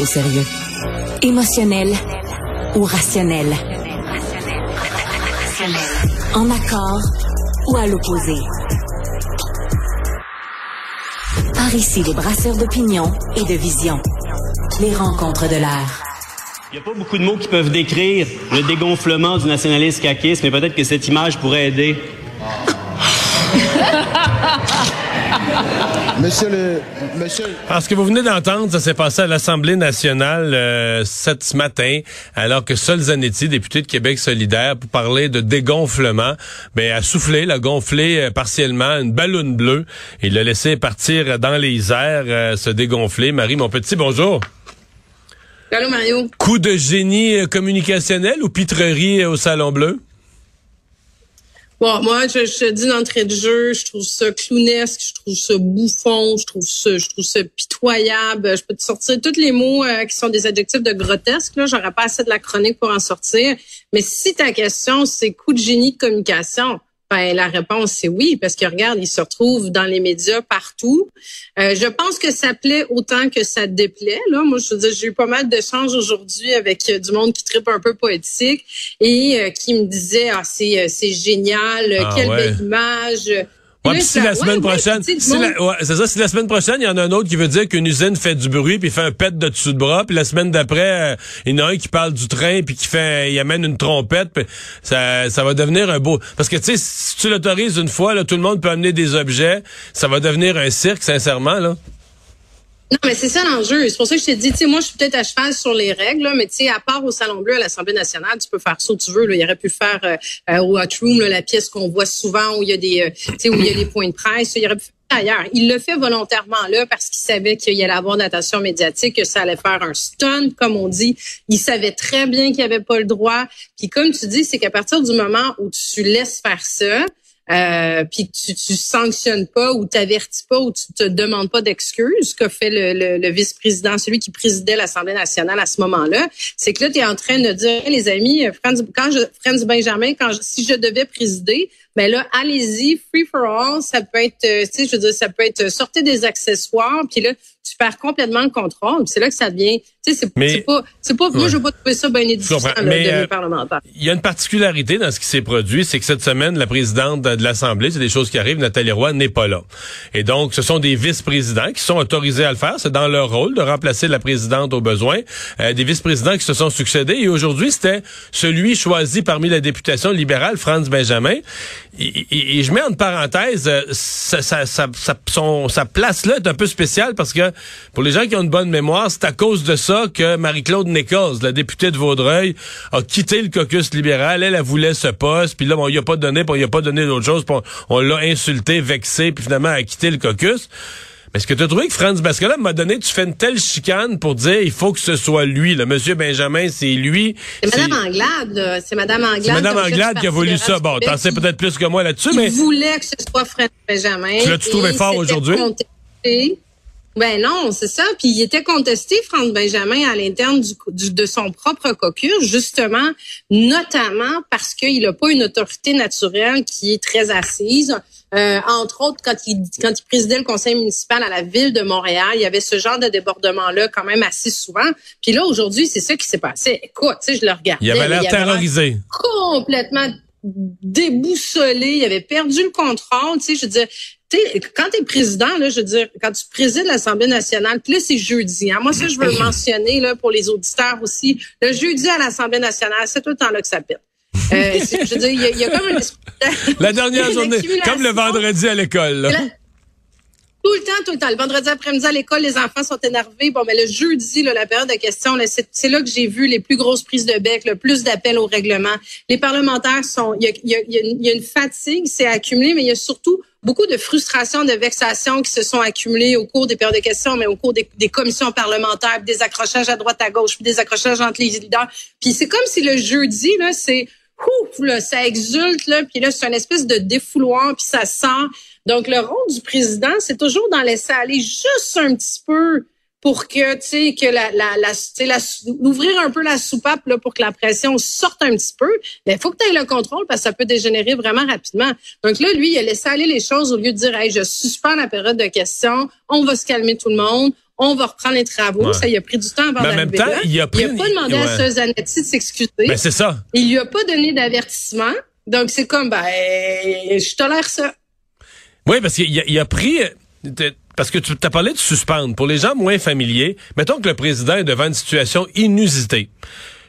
au sérieux? Émotionnel ou rationnel? En accord ou à l'opposé? Par ici, les brasseurs d'opinion et de vision. Les rencontres de l'air. Il n'y a pas beaucoup de mots qui peuvent décrire le dégonflement du nationaliste caquiste, mais peut-être que cette image pourrait aider. Monsieur le. Monsieur. Alors, ce que vous venez d'entendre, ça s'est passé à l'Assemblée nationale euh, ce matin, alors que Sol Zanetti, député de Québec solidaire, pour parler de dégonflement, ben, a soufflé, a gonflé euh, partiellement une ballonne bleue. Il l'a laissé partir dans les airs, euh, se dégonfler. Marie, mon petit, bonjour. Allô, Mario. Coup de génie euh, communicationnel ou pitrerie au Salon Bleu? Bon, moi, je, je te dis d'entrée de jeu, je trouve ça clownesque, je trouve ça bouffon, je trouve ça, je trouve ça pitoyable. Je peux te sortir tous les mots euh, qui sont des adjectifs de grotesque. Là, j'aurais pas assez de la chronique pour en sortir. Mais si ta question c'est coup de génie de communication, ben, la réponse, c'est oui, parce que regarde, il se retrouve dans les médias partout. Euh, je pense que ça plaît autant que ça déplaît. Là. Moi, je veux dire, j'ai eu pas mal d'échanges aujourd'hui avec euh, du monde qui tripe un peu poétique et euh, qui me disait Ah, c'est, c'est génial, Ah, quelle ouais. belle image. Ouais, si la semaine ouais, prochaine, si la- ouais, c'est ça, si la semaine prochaine, il y en a un autre qui veut dire qu'une usine fait du bruit puis fait un pet de dessous de bras, puis la semaine d'après, euh, il y en a un qui parle du train puis qui fait, il amène une trompette, puis ça, ça va devenir un beau, parce que tu sais, si tu l'autorises une fois, là, tout le monde peut amener des objets, ça va devenir un cirque, sincèrement, là. Non, mais c'est ça l'enjeu. C'est pour ça que je t'ai dit, tu moi, je suis peut-être à cheval sur les règles, là, mais tu sais, à part au Salon Bleu à l'Assemblée nationale, tu peux faire ça où tu veux. Là. Il aurait pu faire euh, euh, au Hot Room, la pièce qu'on voit souvent où il y a des, euh, où il y a points de presse. Il aurait pu faire ailleurs. Il le fait volontairement là parce qu'il savait qu'il y allait avoir d'attention médiatique, que ça allait faire un stun, comme on dit. Il savait très bien qu'il avait pas le droit. Puis comme tu dis, c'est qu'à partir du moment où tu laisses faire ça, euh, puis que tu, tu sanctionnes pas ou t'avertis pas ou tu te demandes pas d'excuses, qu'a fait le, le- le vice-président, celui qui présidait l'Assemblée nationale à ce moment-là, c'est que là, tu es en train de dire, les amis, Franz, quand je, Franz Benjamin, quand je- si je devais présider, ben là, allez-y, free for all, ça peut être, euh, tu sais, je veux dire, ça peut être euh, sortez des accessoires, puis là, tu perds complètement le contrôle. C'est là que ça devient, tu sais, c'est pas, c'est pas, moi, je veux pas trouver ça bien édifiant, Mais, euh, mes parlementaires. Il y a une particularité dans ce qui s'est produit, c'est que cette semaine, la présidente de l'Assemblée, c'est des choses qui arrivent, Nathalie Roy n'est pas là. Et donc, ce sont des vice-présidents qui sont autorisés à le faire. C'est dans leur rôle de remplacer la présidente au besoin. Euh, des vice-présidents qui se sont succédés. Et aujourd'hui, c'était celui choisi parmi la députation libérale, Franz Benjamin. Et, je mets en parenthèse, euh, sa, sa, sa, sa- son- sa place là est un peu spéciale parce que pour les gens qui ont une bonne mémoire, c'est à cause de ça que Marie-Claude Nichols, la députée de Vaudreuil, a quitté le caucus libéral. Elle, elle voulait ce poste, puis là, bon, il a pas donné, puis il a pas donné d'autre chose, puis on, on l'a insulté, vexé, puis finalement, elle a quitté le caucus. Est-ce que tu as trouvé que Franz, à un moment donné, tu fais une telle chicane pour dire il faut que ce soit lui, le monsieur Benjamin, c'est lui. C'est Madame Anglade, là. c'est Madame Anglade. C'est Madame Anglade qui a voulu ça. Bon, t'en sais peut-être plus que moi là-dessus, mais voulait que ce soit Fred Benjamin. Tu l'as-tu trouvé fort aujourd'hui? Ben non, c'est ça. Puis il était contesté, Franz Benjamin, à l'interne du, du- de son propre caucus, justement, notamment parce qu'il n'a pas une autorité naturelle qui est très assise. Euh, entre autres, quand il, quand il présidait le conseil municipal à la ville de Montréal, il y avait ce genre de débordement-là quand même assez souvent. Puis là, aujourd'hui, c'est ça qui s'est passé. Écoute, tu sais, je le regardais. il avait l'air terrorisé. complètement déboussolé, il avait perdu le contrôle, tu sais, je veux dire, sais, quand tu es président, là, je veux dire, quand tu présides l'Assemblée nationale, puis là, c'est jeudi. Hein, moi, ça, je veux le mentionner là, pour les auditeurs aussi. Le jeudi à l'Assemblée nationale, c'est tout le temps là que ça pète. Euh, je veux dire, il y, a- il y a comme une La dernière journée, comme le vendredi à l'école. Tout le temps, tout le temps. Le vendredi après-midi à l'école, les enfants sont énervés. Bon, mais le jeudi, là, la période de questions, c'est là que j'ai vu les plus grosses prises de bec, le plus d'appels au règlement. Les parlementaires sont, il y a, il y a- il y a une- il y a une fatigue, c'est accumulé, mais il y a surtout beaucoup de frustration, de vexation qui se sont accumulées au cours des périodes de questions, mais au cours des, commissions parlementaires, puis des accrochages à droite, à gauche, puis des accrochages entre les leaders. Puis c'est comme si le jeudi, là, c'est ouf, là, ça exulte, là, puis là, c'est une espèce de défouloir, puis ça sort. Donc, le rôle du président, c'est toujours d'en laisser aller juste un petit peu pour que, tu sais, que la, la, la, tu sais, la- ouvrir un peu la soupape là, pour que la pression sorte un petit peu. Mais il faut que tu aies le contrôle parce que ça peut dégénérer vraiment rapidement. Donc là, lui, il a laissé aller les choses au lieu de dire, hey, je suspends la période de questions, on va se calmer tout le monde, on va reprendre les travaux. Ça, il a pris du temps avant d'arriver là. Il a, pris... il a pas demandé à à Zanetti de s'excuser. Ben, c'est ça. Il lui a pas donné d'avertissement. Donc, c'est comme, ben, je tolère ça. Oui, parce qu'il a, il a pris parce que tu as parlé de suspendre. Pour les gens moins familiers, mettons que le président est devant une situation inusitée.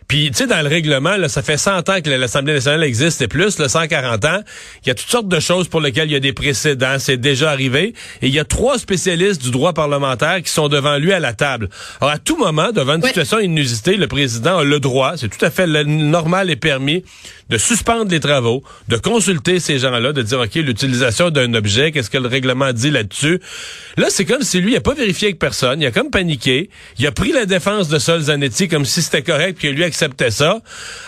Puis, tu sais, dans le règlement, là, ça fait 100 ans que l'Assemblée nationale existe et plus, là, 140 ans. Il y a toutes sortes de choses pour lesquelles il y a des précédents. C'est déjà arrivé. Et il y a trois spécialistes du droit parlementaire qui sont devant lui à la table. Alors, à tout moment, devant une situation inusitée, le président a le droit, c'est tout à fait normal et permis, de suspendre les travaux, de consulter ces gens-là, de dire, OK, l'utilisation d'un objet, qu'est-ce que le règlement dit là-dessus. Là, c'est comme si lui, il a pas vérifié avec personne, il a comme paniqué, il a pris la défense de Sol Zanetti comme si c'était correct, puis que lui acceptait ça,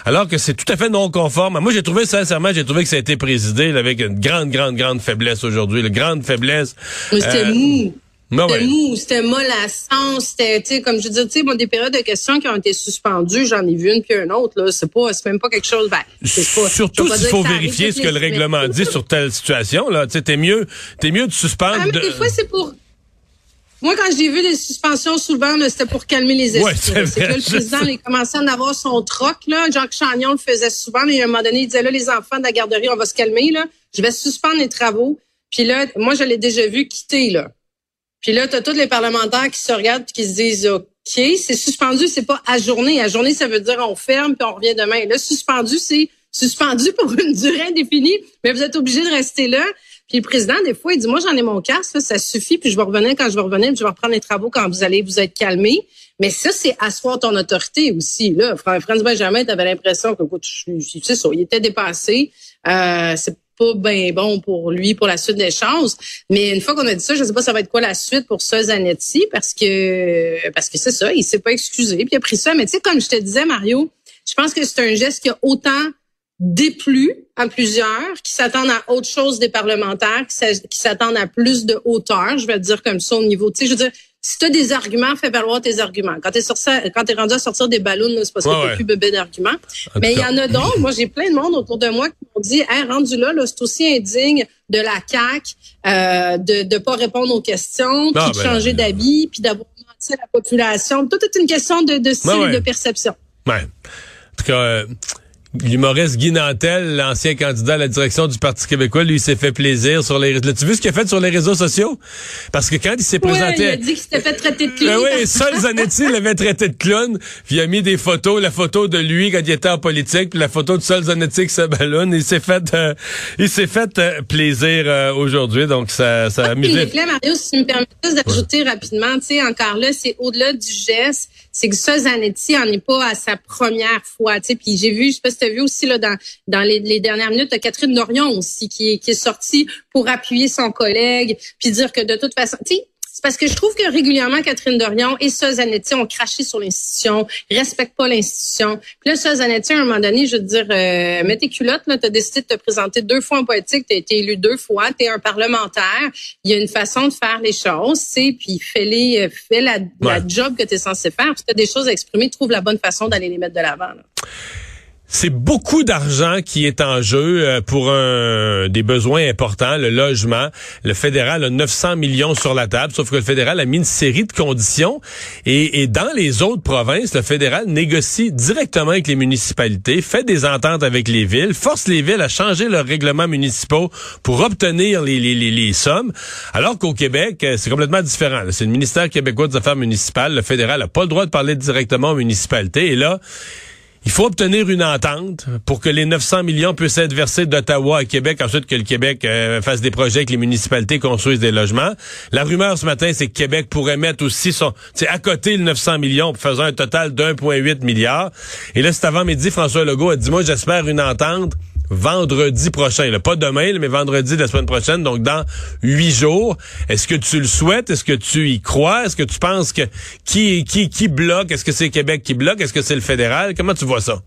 alors que c'est tout à fait non conforme. Moi, j'ai trouvé, sincèrement, j'ai trouvé que ça a été présidé avec une grande, grande, grande faiblesse aujourd'hui, une grande faiblesse. C'était euh, mou. C'était mou, c'était mollasson, c'était, tu sais, comme je dis, tu sais, bon, des périodes de questions qui ont été suspendues, j'en ai vu une puis une autre, là. C'est pas, c'est même pas quelque chose, ben, pas, Surtout s'il faut vérifier ce que le règlement dit sur telle situation, là. Tu sais, t'es mieux, t'es mieux de suspendre. Ah, mais des fois, c'est pour, moi, quand j'ai vu des suspensions, souvent, c'était pour calmer les esprits. c'est que le président il commençait à en avoir son troc. Là. Jacques Chagnon le faisait souvent, mais à un moment donné, il disait, là, les enfants de la garderie, on va se calmer. Là. Je vais suspendre les travaux. Puis là, moi, je l'ai déjà vu quitter. là. Puis là, tu as tous les parlementaires qui se regardent et qui se disent OK, c'est suspendu, c'est pas à journée. À journée, ça veut dire on ferme puis on revient demain. Là, suspendu, c'est suspendu pour une durée indéfinie, mais vous êtes obligé de rester là. Puis le président, des fois, il dit Moi, j'en ai mon casque, ça suffit, puis je vais revenir quand je vais revenir, puis je vais reprendre les travaux quand vous allez vous être calmé. Mais ça, c'est asseoir ton autorité aussi. Là, François Benjamin, tu avais l'impression que c'est ça, il était dépassé. Euh, c'est pas bien bon pour lui pour la suite des choses. Mais une fois qu'on a dit ça, je sais pas ça va être quoi la suite pour ça Zanetti parce que parce que c'est ça, il s'est pas excusé puis il a pris ça. Mais tu sais comme je te disais Mario, je pense que c'est un geste qui a autant déplu à plusieurs, qui s'attendent à autre chose des parlementaires, qui s'attendent à plus de hauteur, je vais dire comme ça au niveau, tu sais, je veux dire, si tu as des arguments, fais valoir tes arguments. Quand tu es, quand es rendu à sortir des ballons, c'est parce que tu plus bébé d'arguments. Mais il y en a d'autres. Moi, j'ai plein de monde autour de moi qui m'ont dit hey, rendu là, là c'est aussi indigne de la CAQ euh, de ne pas répondre aux questions, puis de ben, changer d'habit, puis d'avoir menti à la population. Tout est une question de, de style et de perception. Ouais. En tout cas, euh, L'humoriste Guy Nantel, l'ancien candidat à la direction du Parti québécois, lui, s'est fait plaisir sur les réseaux. As-tu vu ce qu'il a fait sur les réseaux sociaux? Parce que quand il s'est présenté... il a dit qu'il s'était fait traiter de clown. Ben oui, Sol Zanetti l'avait traité de clown, puis il a mis des photos, la photo de lui quand il était en politique, puis la photo de Sol Zanetti qui se ballonne. Il s'est fait, euh, il s'est fait euh, plaisir euh, aujourd'hui, donc ça, ça a mis... Il est Mario, si tu me permets d'ajouter rapidement, tu sais, encore là, c'est au-delà du geste, c'est que ça, Zanetti en est pas à sa première fois, tu sais, puis j'ai vu, je sais pas tu vu aussi là dans dans les, dernières minutes, Catherine Dorion aussi qui est qui est sortie pour appuyer son collègue, puis dire que de toute façon, tu c'est parce que je trouve que régulièrement, Catherine Dorion et Zanetti ont craché sur l'institution, respectent pas l'institution. Puis là, Zanetti, à un moment donné, je veux dire, euh, mets tes culottes, là, t'as décidé de te présenter deux fois en politique, t'as été élu deux fois, t'es un parlementaire. Il y a une façon de faire les choses, c'est puis fais-les, fais la, la job que t'es censé faire. Si t'as des choses à exprimer, trouve la bonne façon d'aller les mettre de l'avant. C'est beaucoup d'argent qui est en jeu euh, pour un, des besoins importants, le logement. Le fédéral a 900 millions sur la table, sauf que le fédéral a mis une série de conditions. Et, dans les autres provinces, le fédéral négocie directement avec les municipalités, fait des ententes avec les villes, force les villes à changer leurs règlements municipaux pour obtenir les, les sommes. Alors qu'au Québec, euh, c'est complètement différent. C'est le ministère québécois des Affaires municipales. Le fédéral n'a pas le droit de parler directement aux municipalités. Et là, il faut obtenir une entente pour que les 900 millions puissent être versés d'Ottawa à Québec, ensuite que le Québec euh, fasse des projets, que les municipalités construisent des logements. La rumeur ce matin, c'est que Québec pourrait mettre aussi son, à côté le 900 millions, faisant un total d'1,8 milliard. Et là, c'est avant midi, François Legault a dit, moi, j'espère une entente vendredi prochain. Là. Pas demain, mais vendredi de la semaine prochaine, donc dans huit jours. Est-ce que tu le souhaites? Est-ce que tu y crois? Est-ce que tu penses que qui, qui, qui bloque? Est-ce que c'est Québec qui bloque? Est-ce que c'est le fédéral? Comment tu vois ça?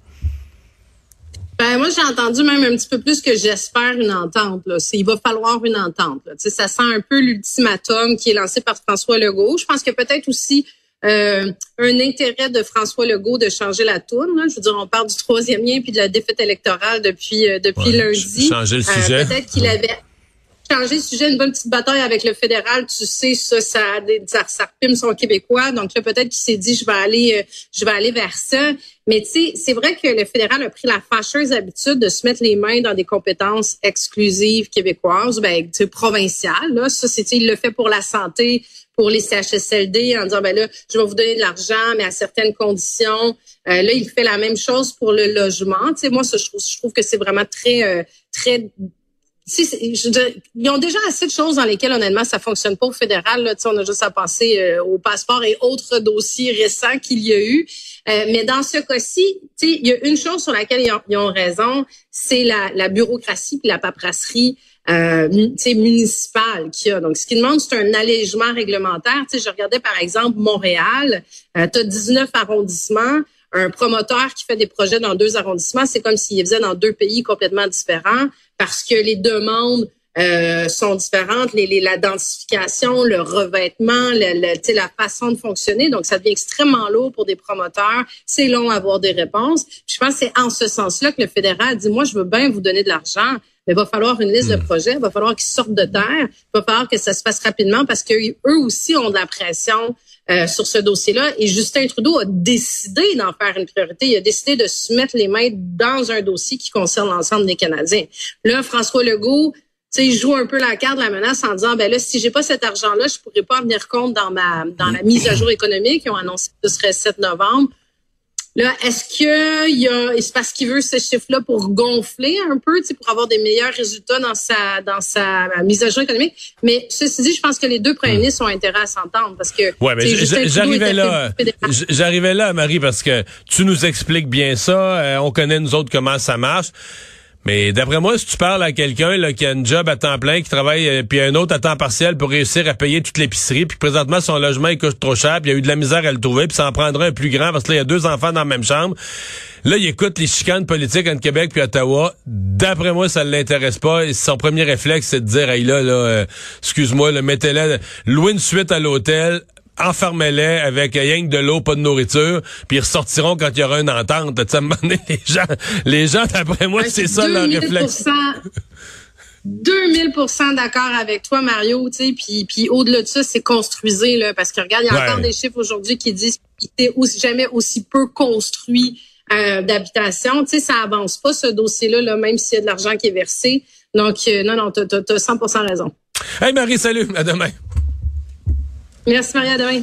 Ben, moi, j'ai entendu même un petit peu plus que j'espère une entente. Là. Il va falloir une entente. Là. Ça sent un peu l'ultimatum qui est lancé par François Legault. Je pense que peut-être aussi euh, un intérêt de François Legault de changer la tourne. Je veux dire, on parle du troisième lien puis de la défaite électorale depuis euh, depuis lundi. Changer le sujet. Euh, peut-être qu'il avait changer de sujet, une bonne petite bataille avec le fédéral, tu sais, ça, ça, ça, ça repime son québécois. Donc là, peut-être qu'il s'est dit, je vais aller, euh, je vais aller vers ça. Mais tu sais, c'est vrai que le fédéral a pris la fâcheuse habitude de se mettre les mains dans des compétences exclusives québécoises, ben, tu provinciales. Là, ça, c'est, il le fait pour la santé, pour les CHSLD, en disant, ben là, je vais vous donner de l'argent, mais à certaines conditions. Euh, là, il fait la même chose pour le logement. Tu sais, moi, ça, je trouve, je trouve que c'est vraiment très, euh, très je ils ont déjà assez de choses dans lesquelles, honnêtement, ça fonctionne pas au fédéral. Là. On a juste à penser euh, au passeport et autres dossiers récents qu'il y a eu. Euh, mais dans ce cas-ci, il y a une chose sur laquelle ils ont, raison, c'est la, la, bureaucratie et la paperasserie euh, municipale qu'il y a. Donc, ce qu'ils demandent, c'est un allègement réglementaire. sais, je regardais, par exemple, Montréal. Euh, tu as 19 arrondissements un promoteur qui fait des projets dans deux arrondissements, c'est comme s'il faisait dans deux pays complètement différents parce que les demandes euh, sont différentes, les, la densification, le revêtement, le, la façon de fonctionner. Donc, ça devient extrêmement lourd pour des promoteurs. C'est long à avoir des réponses. je pense que c'est en ce sens-là que le fédéral dit, moi, je veux bien vous donner de l'argent, mais il va falloir une liste de hmm. projets, il va falloir qu'ils sortent de terre, il va falloir que ça se fasse rapidement parce qu'eux aussi ont de la pression euh, sur ce dossier-là. Et Justin Trudeau a décidé d'en faire une priorité. Il a décidé de se mettre les mains dans un dossier qui concerne l'ensemble des Canadiens. Là, François Legault, il joue un peu la carte de la menace en disant, ben là, si j'ai pas cet argent-là, je pourrais pas en venir compte dans ma dans la mise à jour économique. Ils ont annoncé que ce serait 7 novembre. Là, est-ce que il y a, c'est parce qu'il veut ce chiffre-là pour gonfler un peu, pour avoir des meilleurs résultats dans sa dans sa mise à jour économique? Mais ceci dit, je pense que les deux premiers hmm. ministres ont intérêt à s'entendre parce que. Ouais, mais j'arrivais là, j'arrivais là, Marie, parce que tu nous expliques bien ça. Euh, on connaît nous autres comment ça marche. Mais d'après moi, si tu parles à quelqu'un qui a un job à temps plein, qui travaille, euh, puis un autre à temps partiel pour réussir à payer toute l'épicerie, puis présentement son logement coûte trop cher, puis il a eu de la misère à le trouver, puis ça en prendra un plus grand parce que là, il y a deux enfants dans la même chambre. Là, il écoute les chicanes politiques entre Québec puis Ottawa. D'après moi, ça ne l'intéresse pas. Et son premier réflexe, c'est de dire, hey là, là, euh, excuse-moi, mettez-le, louez une suite à l'hôtel, enfermez-les avec rien que de l'eau, pas de nourriture, puis ils ressortiront quand il y aura une entente. Tu sais, les gens, les gens, d'après moi, c'est ça leur réflexe. 2000 d'accord avec toi, Mario, tu sais, puis, puis au-delà de ça, c'est construisé, là, parce que regarde, il y a encore des chiffres aujourd'hui qui disent qu'il aussi, jamais aussi peu construit euh, d'habitation. Tu sais, ça avance pas, ce dossier-là, là, même s'il y a de l'argent qui est versé. Donc, euh, non, non, tu as, 100 raison. Hey, Marie, salut, à demain. Merci, Maria. À demain.